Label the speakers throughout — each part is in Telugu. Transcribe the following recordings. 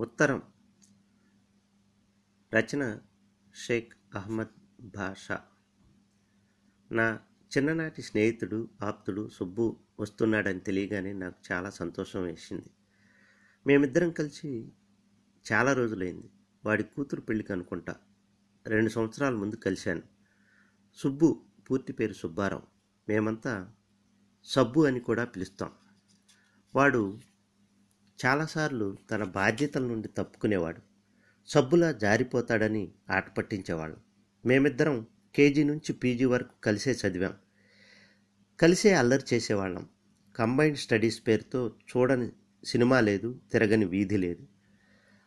Speaker 1: ఉత్తరం. రచన షేక్ అహ్మద్ భాషా నా చిన్ననాటి స్నేహితుడు ఆప్తుడు సుబ్బు వస్తున్నాడని తెలియగానే నాకు చాలా సంతోషం వేసింది. మేమిద్దరం కలిసి చాలా రోజులైంది. వాడి కూతురు పెళ్ళికి అనుకుంటా రెండు సంవత్సరాల ముందు కలిశాను. సుబ్బు పూర్తి పేరు సుబ్బారావు. మేమంతా సబ్బు అని కూడా పిలుస్తాం. వాడు చాలాసార్లు తన బాధ్యతల నుండి తప్పుకునేవాడు. సబ్బులా జారిపోతాడని ఆట పట్టించేవాళ్ళం మేమిద్దరం కేజీ నుంచి పీజీ వరకు కలిసే చదివాం. కలిసే అల్లరి చేసేవాళ్ళం. కంబైన్డ్ స్టడీస్ పేరుతో చూడని సినిమా లేదు తిరగని వీధి లేదు.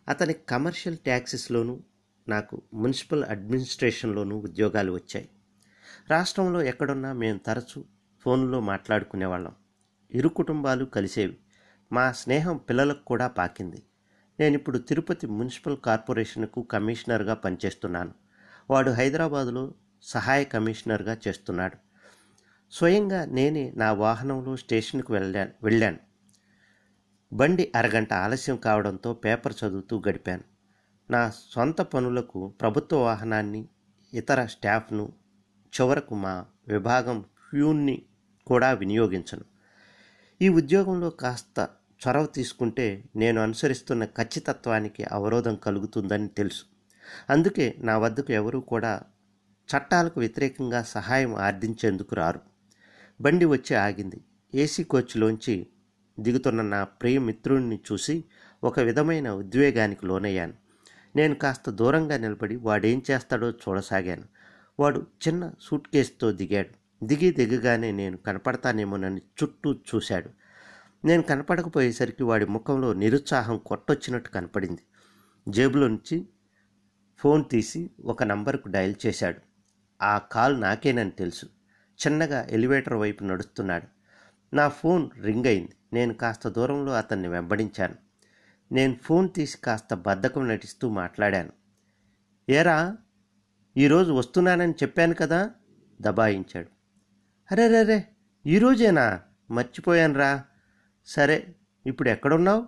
Speaker 1: అతని కమర్షియల్ ట్యాక్సెస్లోనూ నాకు మున్సిపల్ అడ్మినిస్ట్రేషన్లోనూ ఉద్యోగాలు వచ్చాయి. రాష్ట్రంలో ఎక్కడున్నా మేము తరచూ ఫోన్లో మాట్లాడుకునేవాళ్ళం. ఇరు కుటుంబాలు కలిసేవి. మా స్నేహం పిల్లలకు కూడా పాకింది. నేను ఇప్పుడు తిరుపతి మున్సిపల్ కార్పొరేషన్కు కమిషనర్గా పనిచేస్తున్నాను. వాడు హైదరాబాదులో సహాయ కమిషనర్గా చేస్తున్నాడు. స్వయంగా నేనే నా వాహనంలో స్టేషన్కు వెళ్ళాను వెళ్ళాను. బండి అరగంట ఆలస్యం కావడంతో పేపర్ చదువుతూ గడిపాను. నా సొంత పనులకు ప్రభుత్వ వాహనాన్ని ఇతర స్టాఫ్ను చివరకు మా విభాగం ఫ్యూన్ని కూడా వినియోగించను. ఈ ఉద్యోగంలో కాస్త చొరవ తీసుకుంటే నేను అనుసరిస్తున్న ఖచ్చితత్వానికి అవరోధం కలుగుతుందని తెలుసు. అందుకే నా వద్దకు ఎవరూ కూడా చట్టాలకు వ్యతిరేకంగా సహాయం ఆర్థించేందుకు రారు. బండి వచ్చి ఆగింది. ఏసీ కోచ్లోంచి దిగుతున్న నా ప్రియ మిత్రుణ్ణి చూసి ఒక విధమైన ఉద్వేగానికి లోనయ్యాను. నేను కాస్త దూరంగా నిలబడి వాడేం చేస్తాడో చూడసాగాను. వాడు చిన్న సూట్ కేసుతో దిగాడు. దిగి దిగగానే నేను కనపడతానేమోనని చుట్టూ చూశాడు. నేను కనపడకపోయేసరికి వాడి ముఖంలో నిరుత్సాహం కొట్టొచ్చినట్టు కనపడింది. జేబులో నుంచి ఫోన్ తీసి ఒక నంబర్కు డయల్ చేశాడు. ఆ కాల్ నాకేనని తెలుసు. చిన్నగా ఎలివేటర్ వైపు నడుస్తున్నాడు. నా ఫోన్ రింగ్ అయింది. నేను కాస్త దూరంలో అతన్ని వెంబడించాను. నేను ఫోన్ తీసి కాస్త బద్ధకం నటిస్తూ మాట్లాడాను. ఏరా ఈరోజు వస్తున్నానని చెప్పాను కదా? దబాయించాడు. అరే రే రే ఈరోజేనా మర్చిపోయానురా. సరే ఇప్పుడు ఎక్కడున్నావు?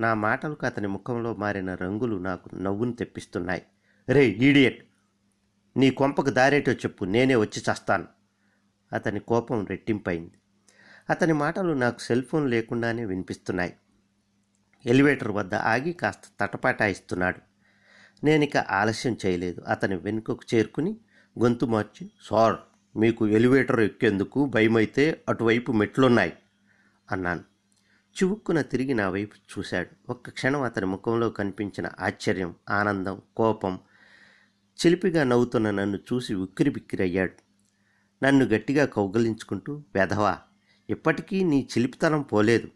Speaker 1: నా మాటలకు అతని ముఖంలో మారిన రంగులు నాకు నవ్వును తెప్పిస్తున్నాయి. రే ఈడియట్! నీ కొంపకు దారేటో చెప్పు నేనే వచ్చి చస్తాను. అతని కోపం రెట్టింపైంది. అతని మాటలు నాకు సెల్ ఫోన్ లేకుండానే వినిపిస్తున్నాయి. ఎలివేటర్ వద్ద ఆగి కాస్త తటపాటాయిస్తున్నాడు. నేనిక ఆలస్యం చేయలేదు. అతని వెనుకకు చేరుకుని గొంతు మార్చి సార్ మీకు ఎలివేటర్ ఎక్కేందుకు? భయమైతే అటువైపు మెట్లున్నాయి. అన్నాను. చివుక్కున తిరిగి నా వైపు చూశాడు. ఒక్క క్షణం అతని ముఖంలో కనిపించిన ఆశ్చర్యం ఆనందం కోపం చిలిపిగా నవ్వుతున్న నన్ను చూసి ఉక్కిరి బిక్కిరయ్యాడు నన్ను గట్టిగా కౌగలించుకుంటూ వెధవా ఇప్పటికీ నీ చిలిపితనం పోలేదు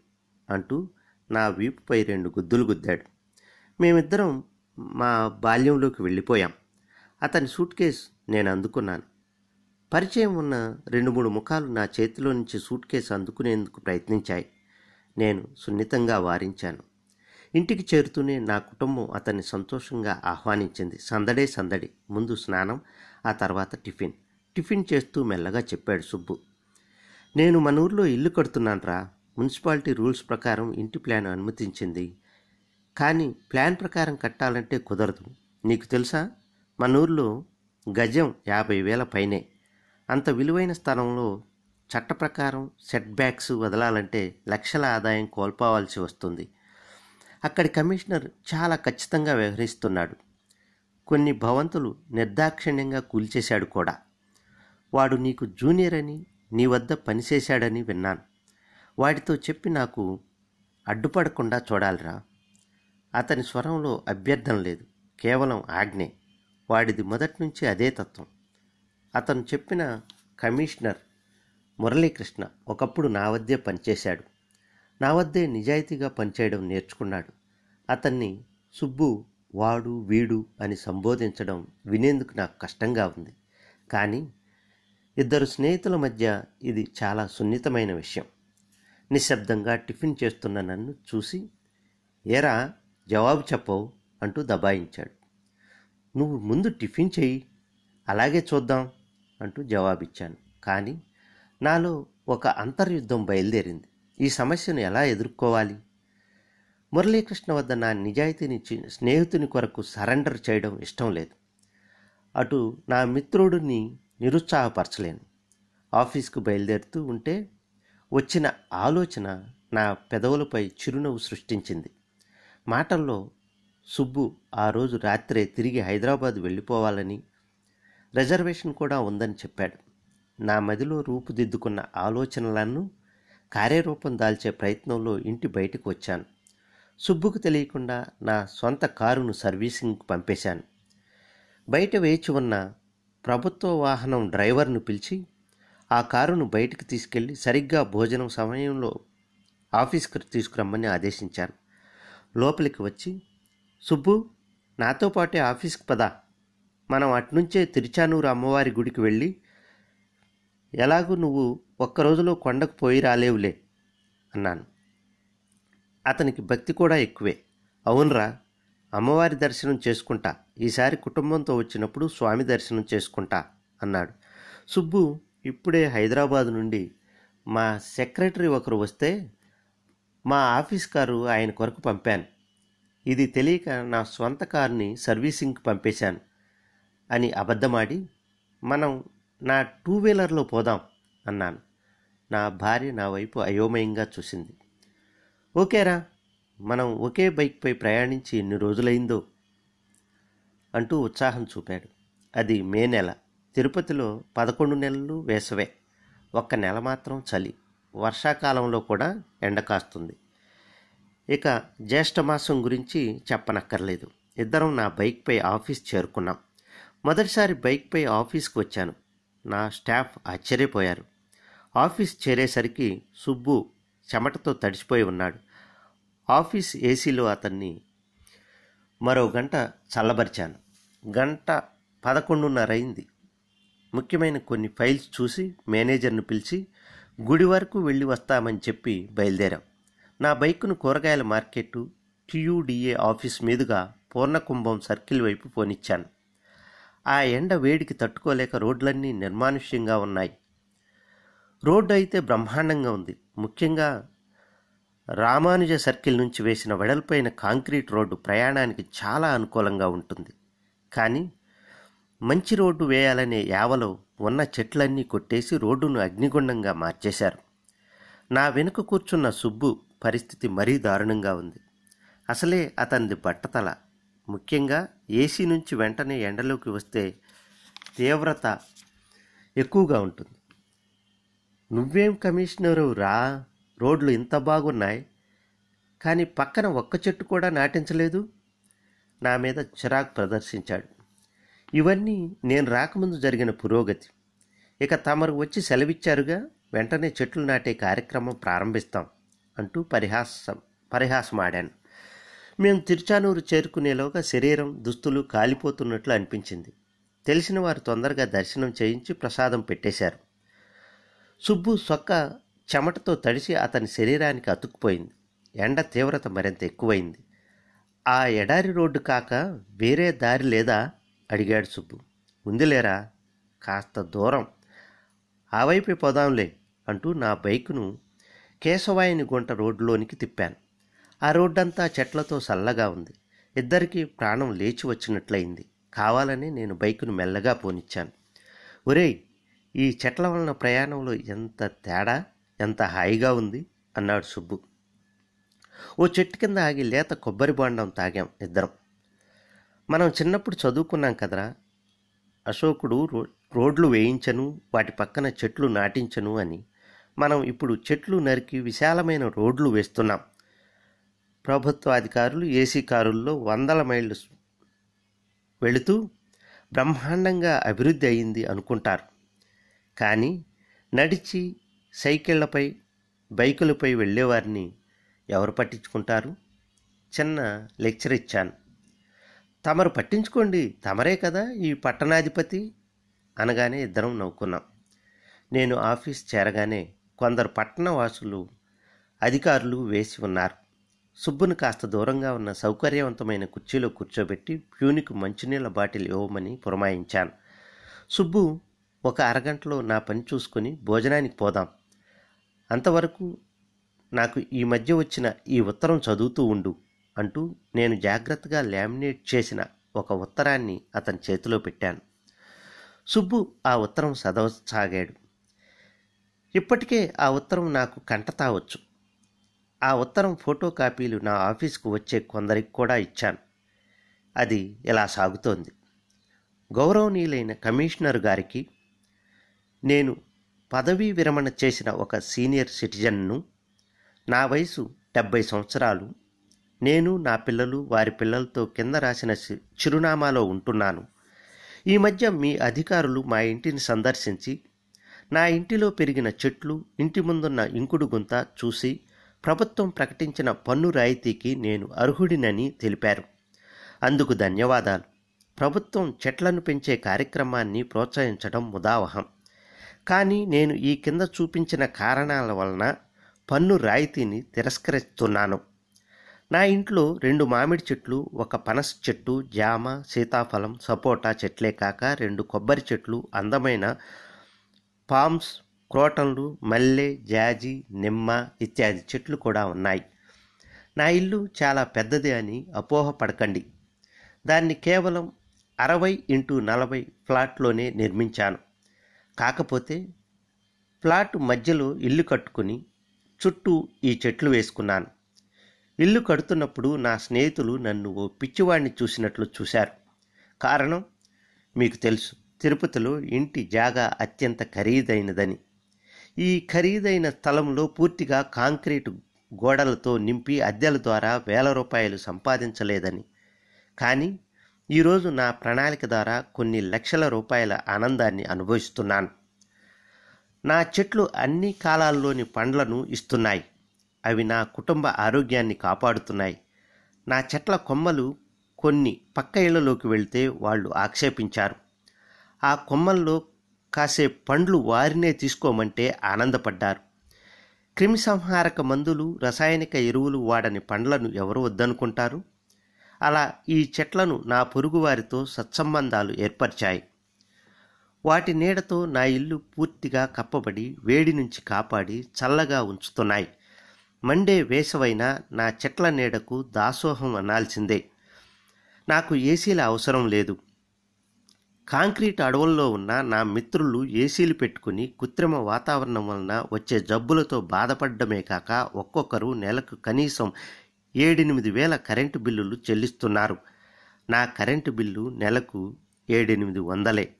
Speaker 1: అంటూ నా వీపుపై రెండు గుద్దులు గుద్దాడు. మేమిద్దరం మా బాల్యంలోకి వెళ్ళిపోయాం. అతని సూట్ కేస్ నేను అందుకున్నాను. పరిచయం ఉన్న రెండు మూడు ముఖాలు నా చేతిలో నుంచి సూట్ కేసు అందుకునేందుకు ప్రయత్నించాయి. నేను సున్నితంగా వారించాను. ఇంటికి చేరుతూనే నా కుటుంబం అతన్ని సంతోషంగా ఆహ్వానించింది. సందడే సందడి. ముందు స్నానం ఆ తర్వాత టిఫిన్. టిఫిన్ చేస్తూ మెల్లగా చెప్పాడు సుబ్బు. నేను మన ఊర్లో ఇల్లు కడుతున్నానురా. మున్సిపాలిటీ రూల్స్ ప్రకారం ఇంటి ప్లాన్ అనుమతించింది. కానీ ప్లాన్ ప్రకారం కట్టాలంటే కుదరదు. నీకు తెలుసా? మన ఊర్లో గజం యాభై వేల పైనే. అంత విలువైన స్థలంలో చట్ట ప్రకారం సెట్ బ్యాక్స్ వదలాలంటే లక్షల ఆదాయం కోల్పోవాల్సి వస్తుంది. అక్కడి కమిషనర్ చాలా ఖచ్చితంగా వ్యవహరిస్తున్నాడు. కొన్ని భవంతులు నిర్దాక్షిణ్యంగా కూల్చేశాడు కూడా. వాడు నీకు జూనియర్ అని నీ వద్ద పనిచేశాడని విన్నాను. వాడితో చెప్పి నాకు అడ్డుపడకుండా చూడాలిరా. అతని స్వరంలో అభ్యర్థన లేదు కేవలం ఆజ్ఞే. వాడిది మొదటి నుంచి అదే తత్వం. అతను చెప్పిన కమిషనర్ మురళీకృష్ణ ఒకప్పుడు నా వద్దే పనిచేశాడు. నా వద్దే నిజాయితీగా పనిచేయడం నేర్చుకున్నాడు. అతన్ని సుబ్బు వాడు వీడు అని సంబోధించడం వినేందుకు నాకు కష్టంగా ఉంది. కానీ ఇద్దరు స్నేహితుల మధ్య ఇది చాలా సున్నితమైన విషయం. నిశ్శబ్దంగా టిఫిన్ చేస్తున్న నన్ను చూసి ఏరా జవాబు చెప్పవు అంటూ దబాయించాడు. నువ్వు ముందు టిఫిన్ చెయ్యి అలాగే చూద్దాం అంటూ జవాబిచ్చాను. కానీ నాలో ఒక అంతర్యుద్ధం బయలుదేరింది. ఈ సమస్యను ఎలా ఎదుర్కోవాలి? మురళీకృష్ణ వద్ద నా నిజాయితీని స్నేహితుని కొరకు సరెండర్ చేయడం ఇష్టం లేదు. అటు నా మిత్రుడిని నిరుత్సాహపరచలేను. ఆఫీస్కు బయలుదేరుతూ ఉంటే వచ్చిన ఆలోచన నా పెదవులపై చిరునవ్వు సృష్టించింది. మాటల్లో సుబ్బు ఆ రోజు రాత్రే తిరిగి హైదరాబాద్ వెళ్ళిపోవాలని రిజర్వేషన్ కూడా ఉందని చెప్పాడు. నా మదిలో రూపుదిద్దుకున్న ఆలోచనలను కార్యరూపం దాల్చే ప్రయత్నంలో ఇంటి బయటకు వచ్చాను. సుబ్బుకు తెలియకుండా నా సొంత కారును సర్వీసింగ్కి పంపేశాను. బయట వేచి ఉన్న ప్రభుత్వ వాహనం డ్రైవర్ను పిలిచి ఆ కారును బయటికి తీసుకెళ్ళి సరిగ్గా భోజనం సమయంలో ఆఫీస్కి తీసుకురమ్మని ఆదేశించాను. లోపలికి వచ్చి సుబ్బు నాతో పాటే ఆఫీస్కి పదా. మనం అట్నుంచే తిరుచానూరు అమ్మవారి గుడికి వెళ్ళి ఎలాగూ నువ్వు ఒక్క రోజులో కొండకు పోయి రాలేవులే అన్నాను. అతనికి భక్తి కూడా ఎక్కువే. అవునరా అమ్మవారి దర్శనం చేసుకుంటా. ఈసారి కుటుంబంతో వచ్చినప్పుడు స్వామి దర్శనం చేసుకుంటా అన్నాడు. సుబ్బు ఇప్పుడే హైదరాబాద్ నుండి మా సెక్రటరీ ఒకరు వస్తే మా ఆఫీస్ కారు ఆయన కొరకు పంపాను. ఇది తెలియక నా స్వంత కారుని సర్వీసింగ్కి పంపేశాను. అని అబద్ధమాడి మనం నా టూ వీలర్లో పోదాం అన్నాను. నా భార్య నా వైపు అయోమయంగా చూసింది. ఓకేరా మనం ఒకే బైక్పై ప్రయాణించి ఎన్ని రోజులైందో అంటూ ఉత్సాహం చూపాడు. అది మే నెల తిరుపతిలో పదకొండు నెలలు వేసవే. ఒక్క నెల మాత్రం చలి. వర్షాకాలంలో కూడా ఎండ కాస్తుంది. ఇక జ్యేష్ఠ మాసం గురించి చెప్పనక్కర్లేదు. ఇద్దరం నా బైక్పై ఆఫీస్ చేరుకున్నాం. మొదటిసారి బైక్పై ఆఫీస్కి వచ్చాను. నా స్టాఫ్ ఆశ్చర్యపోయారు. ఆఫీస్ చేరేసరికి సుబ్బు చెమటతో తడిసిపోయి ఉన్నాడు. ఆఫీస్ ఏసీలో అతన్ని మరో గంట చల్లబరిచాను. గంట పదకొండున్నర అయింది ముఖ్యమైన కొన్ని ఫైల్స్ చూసి మేనేజర్ను పిలిచి గుడి వరకు వెళ్ళి వస్తామని చెప్పి బయలుదేరాం. నా బైకును కూరగాయల మార్కెట్టు టియుడిఏ ఆఫీస్ మీదుగా పూర్ణకుంభం సర్కిల్ వైపు పోనిచ్చాను. ఆ ఎండ వేడికి తట్టుకోలేక రోడ్లన్నీ నిర్మానుష్యంగా ఉన్నాయి. రోడ్డు అయితే బ్రహ్మాండంగా ఉంది. ముఖ్యంగా రామానుజ సర్కిల్ నుంచి వేసిన వెడల్పైన కాంక్రీట్ రోడ్డు ప్రయాణానికి చాలా అనుకూలంగా ఉంటుంది. కానీ మంచి రోడ్డు వేయాలనే యావలో ఉన్న చెట్లన్నీ కొట్టేసి రోడ్డును అగ్నిగుండంగా మార్చేశారు. నా వెనుక కూర్చున్న సుబ్బు పరిస్థితి మరీ దారుణంగా ఉంది. అసలే అతనిది బట్టతల ముఖ్యంగా ఏసీ నుంచి వెంటనే ఎండలోకి వస్తే తీవ్రత ఎక్కువగా ఉంటుంది. నువ్వేం కమిషనరు? రా. రోడ్లు ఇంత బాగున్నాయి. కానీ పక్కన ఒక్క చెట్టు కూడా నాటించలేదు. నా మీద చిరాకు ప్రదర్శించాడు. ఇవన్నీ నేను రాకముందు జరిగిన పురోగతి. ఇక తమరు వచ్చి సెలవిచ్చారుగా వెంటనే చెట్లు నాటే కార్యక్రమం ప్రారంభిస్తాం అంటూ పరిహాసం పరిహాసమాడాను. మేము తిరుచానూరు చేరుకునేలోగా శరీరం దుస్తులు కాలిపోతున్నట్లు అనిపించింది. తెలిసిన వారు తొందరగా దర్శనం చేయించి ప్రసాదం పెట్టేశారు. సుబ్బు సొక్క చెమటతో తడిసి అతని శరీరానికి అతుక్కుపోయింది. ఎండ తీవ్రత మరింత ఎక్కువైంది. ఆ ఎడారి రోడ్డు కాక వేరే దారి లేదా? అడిగాడు సుబ్బు. ఉందిలేరా? కాస్త దూరం. ఆ వైపే పోదాంలే అంటూ నా బైకును కేశవాయిని గుంట రోడ్డులోనికి తిప్పాను. ఆ రోడ్డంతా చెట్లతో చల్లగా ఉంది. ఇద్దరికీ ప్రాణం లేచి వచ్చినట్లయింది. కావాలని నేను బైకును మెల్లగా పోనిచ్చాను. ఒరేయ్ ఈ చెట్ల వలన ప్రయాణంలో ఎంత తేడా ఎంత హాయిగా ఉంది? అన్నాడు సుబ్బు. ఓ చెట్టు కింద ఆగి లేత కొబ్బరి బొండం తాగాం ఇద్దరం. మనం చిన్నప్పుడు చదువుకున్నాం కదరా. అశోకుడు రో రోడ్లు వేయించను వాటి పక్కన చెట్లు నాటించను అని. మనం ఇప్పుడు చెట్లు నరికి విశాలమైన రోడ్లు వేస్తున్నాం. ప్రభుత్వ అధికారులు ఏసీ కారుల్లో వందల మైళ్ళు వెళుతూ బ్రహ్మాండంగా అభివృద్ధి అయింది అనుకుంటారు. కానీ నడిచి సైకిళ్ళపై బైకులపై వెళ్ళేవారిని ఎవరు పట్టించుకుంటారు? చిన్న లెక్చర్ ఇచ్చాను. తమరు పట్టించుకోండి తమరే కదా ఈ పట్టణాధిపతి అనగానే ఇద్దరం నవ్వుకున్నాం. నేను ఆఫీస్ చేరగానే కొందరు పట్టణ వాసులు అధికారులు వేసి ఉన్నారు. సుబ్బును కాస్త దూరంగా ఉన్న సౌకర్యవంతమైన కుర్చీలో కూర్చోబెట్టి ప్యూనికి మంచినీళ్ళ బాటిల్ ఇవ్వమని పురమాయించాను. సుబ్బు ఒక అరగంటలో నా పని చూసుకొని భోజనానికి పోదాం. అంతవరకు నాకు ఈ మధ్య వచ్చిన ఈ ఉత్తరం చదువుతూ ఉండు అంటూ నేను జాగ్రత్తగా లామినేట్ చేసిన ఒక ఉత్తరాన్ని అతని చేతిలో పెట్టాను. సుబ్బు ఆ ఉత్తరం చదవసాగాడు. ఇప్పటికే ఆ ఉత్తరం నాకు కంటతావచ్చు ఆ ఉత్తరం ఫోటో కాపీలు నా ఆఫీస్కు వచ్చే కొందరికి కూడా ఇచ్చాను. అది ఇలా సాగుతోంది. గౌరవనీయులైన కమిషనర్ గారికి నేను పదవీ విరమణ చేసిన ఒక సీనియర్ సిటిజన్ను నా వయసు డెబ్భై సంవత్సరాలు నేను నా పిల్లలు వారి పిల్లలతో కింద రాసిన చి- చిరునామాలో ఉంటున్నాను. ఈ మధ్య మీ అధికారులు మా ఇంటిని సందర్శించి నా ఇంటిలో పెరిగిన చెట్లు ఇంటి ముందున్న ఇంకుడు గుంత చూసి ప్రభుత్వం ప్రకటించిన పన్ను రాయితీకి నేను అర్హుడినని తెలిపారు. అందుకు ధన్యవాదాలు. ప్రభుత్వం చెట్లను పెంచే కార్యక్రమాన్ని ప్రోత్సహించడం ముదావహం కానీ నేను ఈ కింద చూపించిన కారణాల వలన పన్ను రాయితీని తిరస్కరిస్తున్నాను. నా ఇంట్లో రెండు మామిడి చెట్లు ఒక పనస చెట్టు జామ సీతాఫలం సపోటా చెట్లే కాక రెండు కొబ్బరి చెట్లు అందమైన పామ్స్ క్రోటన్లు మల్లె జాజి నిమ్మ ఇత్యాది చెట్లు కూడా ఉన్నాయి. నా ఇల్లు చాలా పెద్దది అని అపోహ పడకండి దాన్ని కేవలం అరవై ఇంటూ నలభై ఫ్లాట్లోనే నిర్మించాను. కాకపోతే ఫ్లాట్ మధ్యలో ఇల్లు కట్టుకుని చుట్టూ ఈ చెట్లు వేసుకున్నాను. ఇల్లు కడుతున్నప్పుడు నా స్నేహితులు నన్ను ఓ పిచ్చివాడిని చూసినట్లు చూశారు. కారణం మీకు తెలుసు తిరుపతిలో ఇంటి జాగా అత్యంత ఖరీదైనదని. ఈ ఖరీదైన స్థలంలో పూర్తిగా కాంక్రీటు గోడలతో నింపి అద్దెల ద్వారా వేల రూపాయలు సంపాదించలేదని. కానీ ఈరోజు నా ప్రణాళిక ద్వారా కొన్ని లక్షల రూపాయల ఆనందాన్ని అనుభవిస్తున్నాను. నా చెట్లు అన్ని కాలాల్లోని పండ్లను ఇస్తున్నాయి. అవి నా కుటుంబ ఆరోగ్యాన్ని కాపాడుతున్నాయి. నా చెట్ల కొమ్మలు కొన్ని పక్క ఇళ్ళలోకి వెళ్తే వాళ్ళు ఆక్షేపించారు. ఆ కొమ్మల్లో కాసే పండ్లు వారినే తీసుకోమంటే ఆనందపడ్డారు. క్రిమిసంహారక మందులు రసాయనిక ఎరువులు వాడని పండ్లను ఎవరు వద్దనుకుంటారు? అలా ఈ చెట్లను నా పొరుగువారితో సత్సంబంధాలు ఏర్పరిచాయి. వాటి నీడతో నా ఇల్లు పూర్తిగా కప్పబడి వేడి నుంచి కాపాడి చల్లగా ఉంచుతున్నాయి. మండే వేసవైనా నా చెట్ల నీడకు దాసోహం అనాల్సిందే. నాకు ఏసీల అవసరం లేదు. కాంక్రీట్ అడవుల్లో ఉన్న నా మిత్రులు ఏసీలు పెట్టుకుని కృత్రిమ వాతావరణం వలన వచ్చే జబ్బులతో బాధపడమే కాక ఒక్కొక్కరు నెలకు కనీసం ఏడెనిమిది వేల కరెంటు బిల్లులు చెల్లిస్తున్నారు. నా కరెంటు బిల్లు నెలకు ఏడెనిమిది వందలే.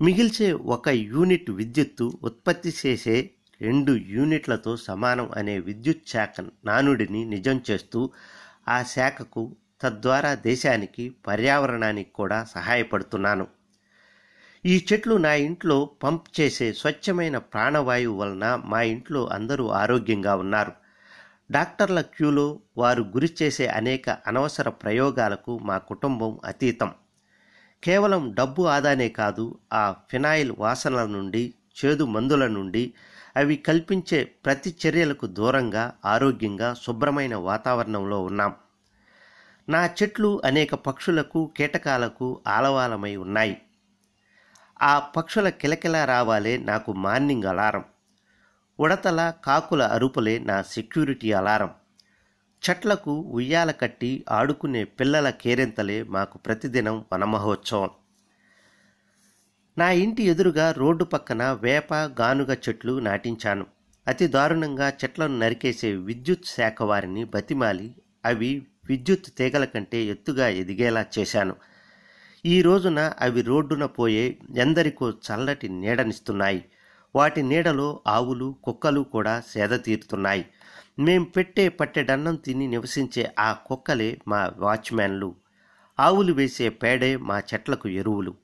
Speaker 1: మిగిల్చే ఒక యూనిట్ విద్యుత్తు ఉత్పత్తి చేసే రెండు యూనిట్లతో సమానం అనే విద్యుత్ శాఖ నానుడిని నిజం చేస్తూ ఆ శాఖకు తద్వారా దేశానికి పర్యావరణానికి కూడా సహాయపడుతున్నాను. ఈ చెట్లు నా ఇంట్లో పంప్ చేసే స్వచ్ఛమైన ప్రాణవాయువు వలన మా ఇంట్లో అందరూ ఆరోగ్యంగా ఉన్నారు. డాక్టర్ల క్యూలో వారు గురి చేసే అనేక అనవసర ప్రయోగాలకు మా కుటుంబం అతీతం. కేవలం డబ్బు ఆదానే కాదు ఆ ఫినాయిల్ వాసనల నుండి చేదు మందుల నుండి అవి కల్పించే ప్రతి చర్యలకు దూరంగా ఆరోగ్యంగా శుభ్రమైన వాతావరణంలో ఉన్నాం. నా చెట్లు అనేక పక్షులకు కీటకాలకు ఆలవాలమై ఉన్నాయి. ఆ పక్షుల కిలకిల రావాలే నాకు మార్నింగ్ అలారం. ఉడతల కాకుల అరుపులే నా సెక్యూరిటీ అలారం. చెట్లకు ఉయ్యాల కట్టి ఆడుకునే పిల్లల కేరింతలే మాకు ప్రతిదినం వనమహోత్సవం. నా ఇంటి ఎదురుగా రోడ్డు పక్కన వేప గానుగ చెట్లు నాటించాను. అతి దారుణంగా చెట్లను నరికేసే విద్యుత్ శాఖ వారిని బతిమాలి అవి విద్యుత్ తీగల కంటే ఎత్తుగా ఎదిగేలా చేశాను. ఈ రోజున అవి రోడ్డున పోయే ఎందరికో చల్లటి నీడనిస్తున్నాయి. వాటి నీడలో ఆవులు కుక్కలు కూడా సేద తీరుతున్నాయి. మేం పెట్టే పట్టెడన్నం తిని నివసించే ఆ కుక్కలే మా వాచ్మ్యాన్లు. ఆవులు వేసే పేడే మా చెట్లకు ఎరువులు.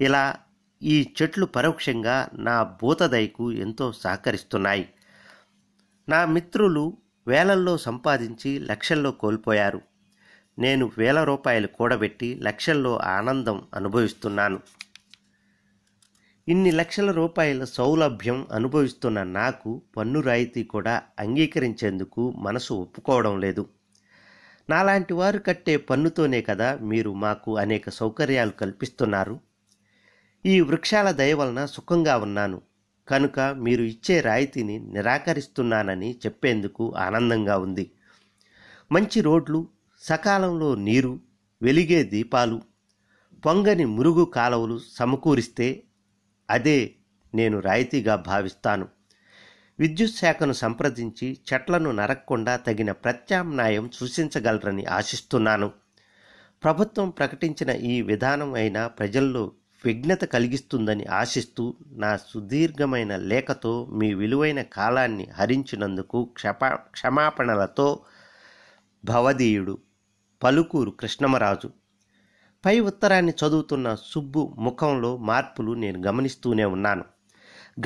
Speaker 1: ఇలా ఈ చెట్లు పరోక్షంగా నా భూతదయకు ఎంతో సహకరిస్తున్నాయి. నా మిత్రులు వేలల్లో సంపాదించి లక్షల్లో కోల్పోయారు. నేను వేల రూపాయలు కూడబెట్టి లక్షల్లో ఆనందం అనుభవిస్తున్నాను. ఇన్ని లక్షల రూపాయల సౌలభ్యం అనుభవిస్తున్న నాకు పన్ను రాయితీ కూడా అంగీకరించేందుకు మనసు ఒప్పుకోవడం లేదు. నాలాంటి వారు కట్టే పన్నుతోనే కదా మీరు మాకు అనేక సౌకర్యాలు కల్పిస్తున్నారు. ఈ వృక్షాల దయ వలన సుఖంగా ఉన్నాను. కనుక మీరు ఇచ్చే రాయితీని నిరాకరిస్తున్నానని చెప్పేందుకు ఆనందంగా ఉంది. మంచి రోడ్లు సకాలంలో నీరు వెలిగే దీపాలు పొంగని మురుగు కాలువలు సమకూరిస్తే అదే నేను రాయితీగా భావిస్తాను. విద్యుత్ శాఖను సంప్రదించి చెట్లను నరక్కుండా తగిన ప్రత్యామ్నాయం సూచించగలరని ఆశిస్తున్నాను. ప్రభుత్వం ప్రకటించిన ఈ విధానం అయినా ప్రజల్లో విఘ్నత కలిగిస్తుందని ఆశిస్తూ నా సుదీర్ఘమైన లేఖతో మీ విలువైన కాలాన్ని హరించినందుకు క్షపా క్షమాపణలతో భవదీయుడు పలుకూరు కృష్ణమరాజు. పై ఉత్తరాన్ని చదువుతున్న సుబ్బు ముఖంలో మార్పులు నేను గమనిస్తూనే ఉన్నాను.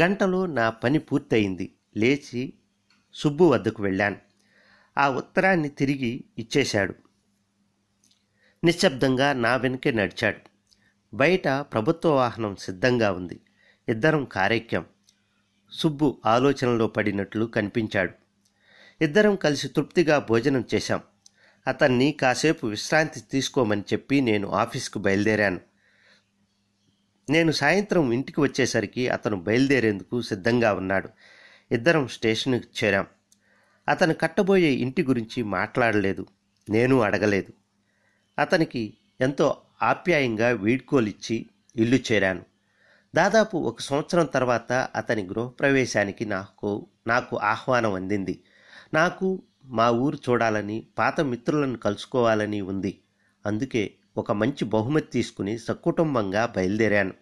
Speaker 1: గంటలో నా పని పూర్తయింది. లేచి సుబ్బు వద్దకు వెళ్ళాను. ఆ ఉత్తరాన్ని తిరిగి ఇచ్చేశాడు. నిశ్శబ్దంగా నా వెనుకే నడిచాడు. బయట ప్రభుత్వ వాహనం సిద్ధంగా ఉంది. ఇద్దరం కారైక్యం సుబ్బు ఆలోచనలో పడినట్లు కనిపించాడు. ఇద్దరం కలిసి తృప్తిగా భోజనం చేశాం. అతన్ని కాసేపు విశ్రాంతి తీసుకోమని చెప్పి నేను ఆఫీస్కు బయలుదేరాను. నేను సాయంత్రం ఇంటికి వచ్చేసరికి అతను బయలుదేరేందుకు సిద్ధంగా ఉన్నాడు. ఇద్దరం స్టేషన్కి చేరాం. అతను కట్టబోయే ఇంటి గురించి మాట్లాడలేదు. నేను అడగలేదు. అతనికి ఎంతో ఆప్యాయంగా వీడ్కోలిచ్చి ఇల్లు చేరాను. దాదాపు ఒక సంవత్సరం తర్వాత అతని గృహప్రవేశానికి నాకు నాకు ఆహ్వానం అందింది. నాకు మా ఊరు చూడాలని పాత మిత్రులను కలుసుకోవాలని ఉంది. అందుకే ఒక మంచి బహుమతి తీసుకుని సకుటుంబంగా బయలుదేరాను.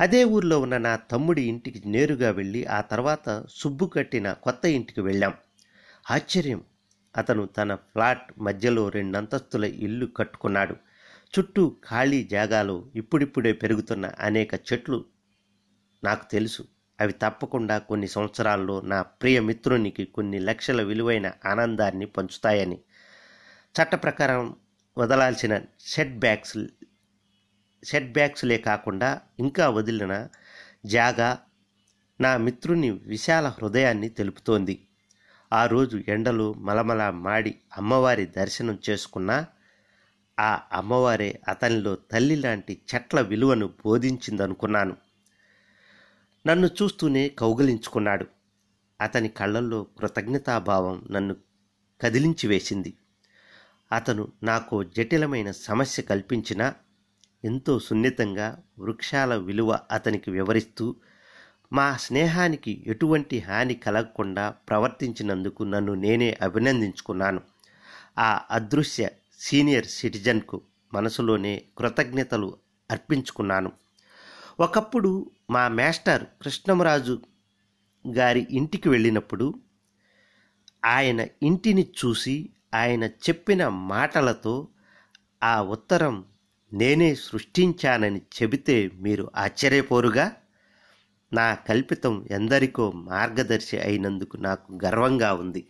Speaker 1: అదే ఊర్లో ఉన్న నా తమ్ముడి ఇంటికి నేరుగా వెళ్ళి ఆ తర్వాత సుబ్బు కట్టిన కొత్త ఇంటికి వెళ్ళాం. ఆశ్చర్యం! అతను తన ఫ్లాట్ మధ్యలో రెండంతస్తుల ఇల్లు కట్టుకున్నాడు. చుట్టూ ఖాళీ జాగాలో ఇప్పుడిప్పుడే పెరుగుతున్న అనేక చెట్లు నాకు తెలుసు. అవి తప్పకుండా కొన్ని సంవత్సరాల్లో నా ప్రియ మిత్రునికి కొన్ని లక్షల విలువైన ఆనందాన్ని పంచుతాయని చట్ట ప్రకారం వదలాల్సిన సెట్ బ్యాక్స్ సెట్ బ్యాక్స్లే కాకుండా ఇంకా వదిలిన జాగా నా మిత్రుని విశాల హృదయాన్ని తెలుపుతోంది. ఆ రోజు ఎండలు మలమల మాడి అమ్మవారి దర్శనం చేసుకున్నా ఆ అమ్మవారే అతనిలో తల్లి లాంటి చెట్ల విలువను బోధించిందనుకున్నాను. నన్ను చూస్తూనే కౌగలించుకున్నాడు. అతని కళ్ళల్లో కృతజ్ఞతాభావం నన్ను కదిలించి వేసింది. అతను నాకు జటిలమైన సమస్య కల్పించిన ఎంతో సున్నితంగా వృక్షాల విలువ అతనికి వివరిస్తూ మా స్నేహానికి ఎటువంటి హాని కలగకుండా ప్రవర్తించినందుకు నన్ను నేనే అభినందించుకున్నాను. ఆ అదృశ్య సీనియర్ సిటిజన్కు మనసులోనే కృతజ్ఞతలు అర్పించుకున్నాను. ఒకప్పుడు మా మేస్టర్ కృష్ణమరాజు గారి ఇంటికి వెళ్ళినప్పుడు ఆయన ఇంటిని చూసి ఆయన చెప్పిన మాటలతో ఆ ఉత్తరం నేనే సృష్టించానని చెబితే మీరు ఆశ్చర్యపోరుగా? నా కల్పితం ఎందరికో మార్గదర్శి అయినందుకు నాకు గర్వంగా ఉంది.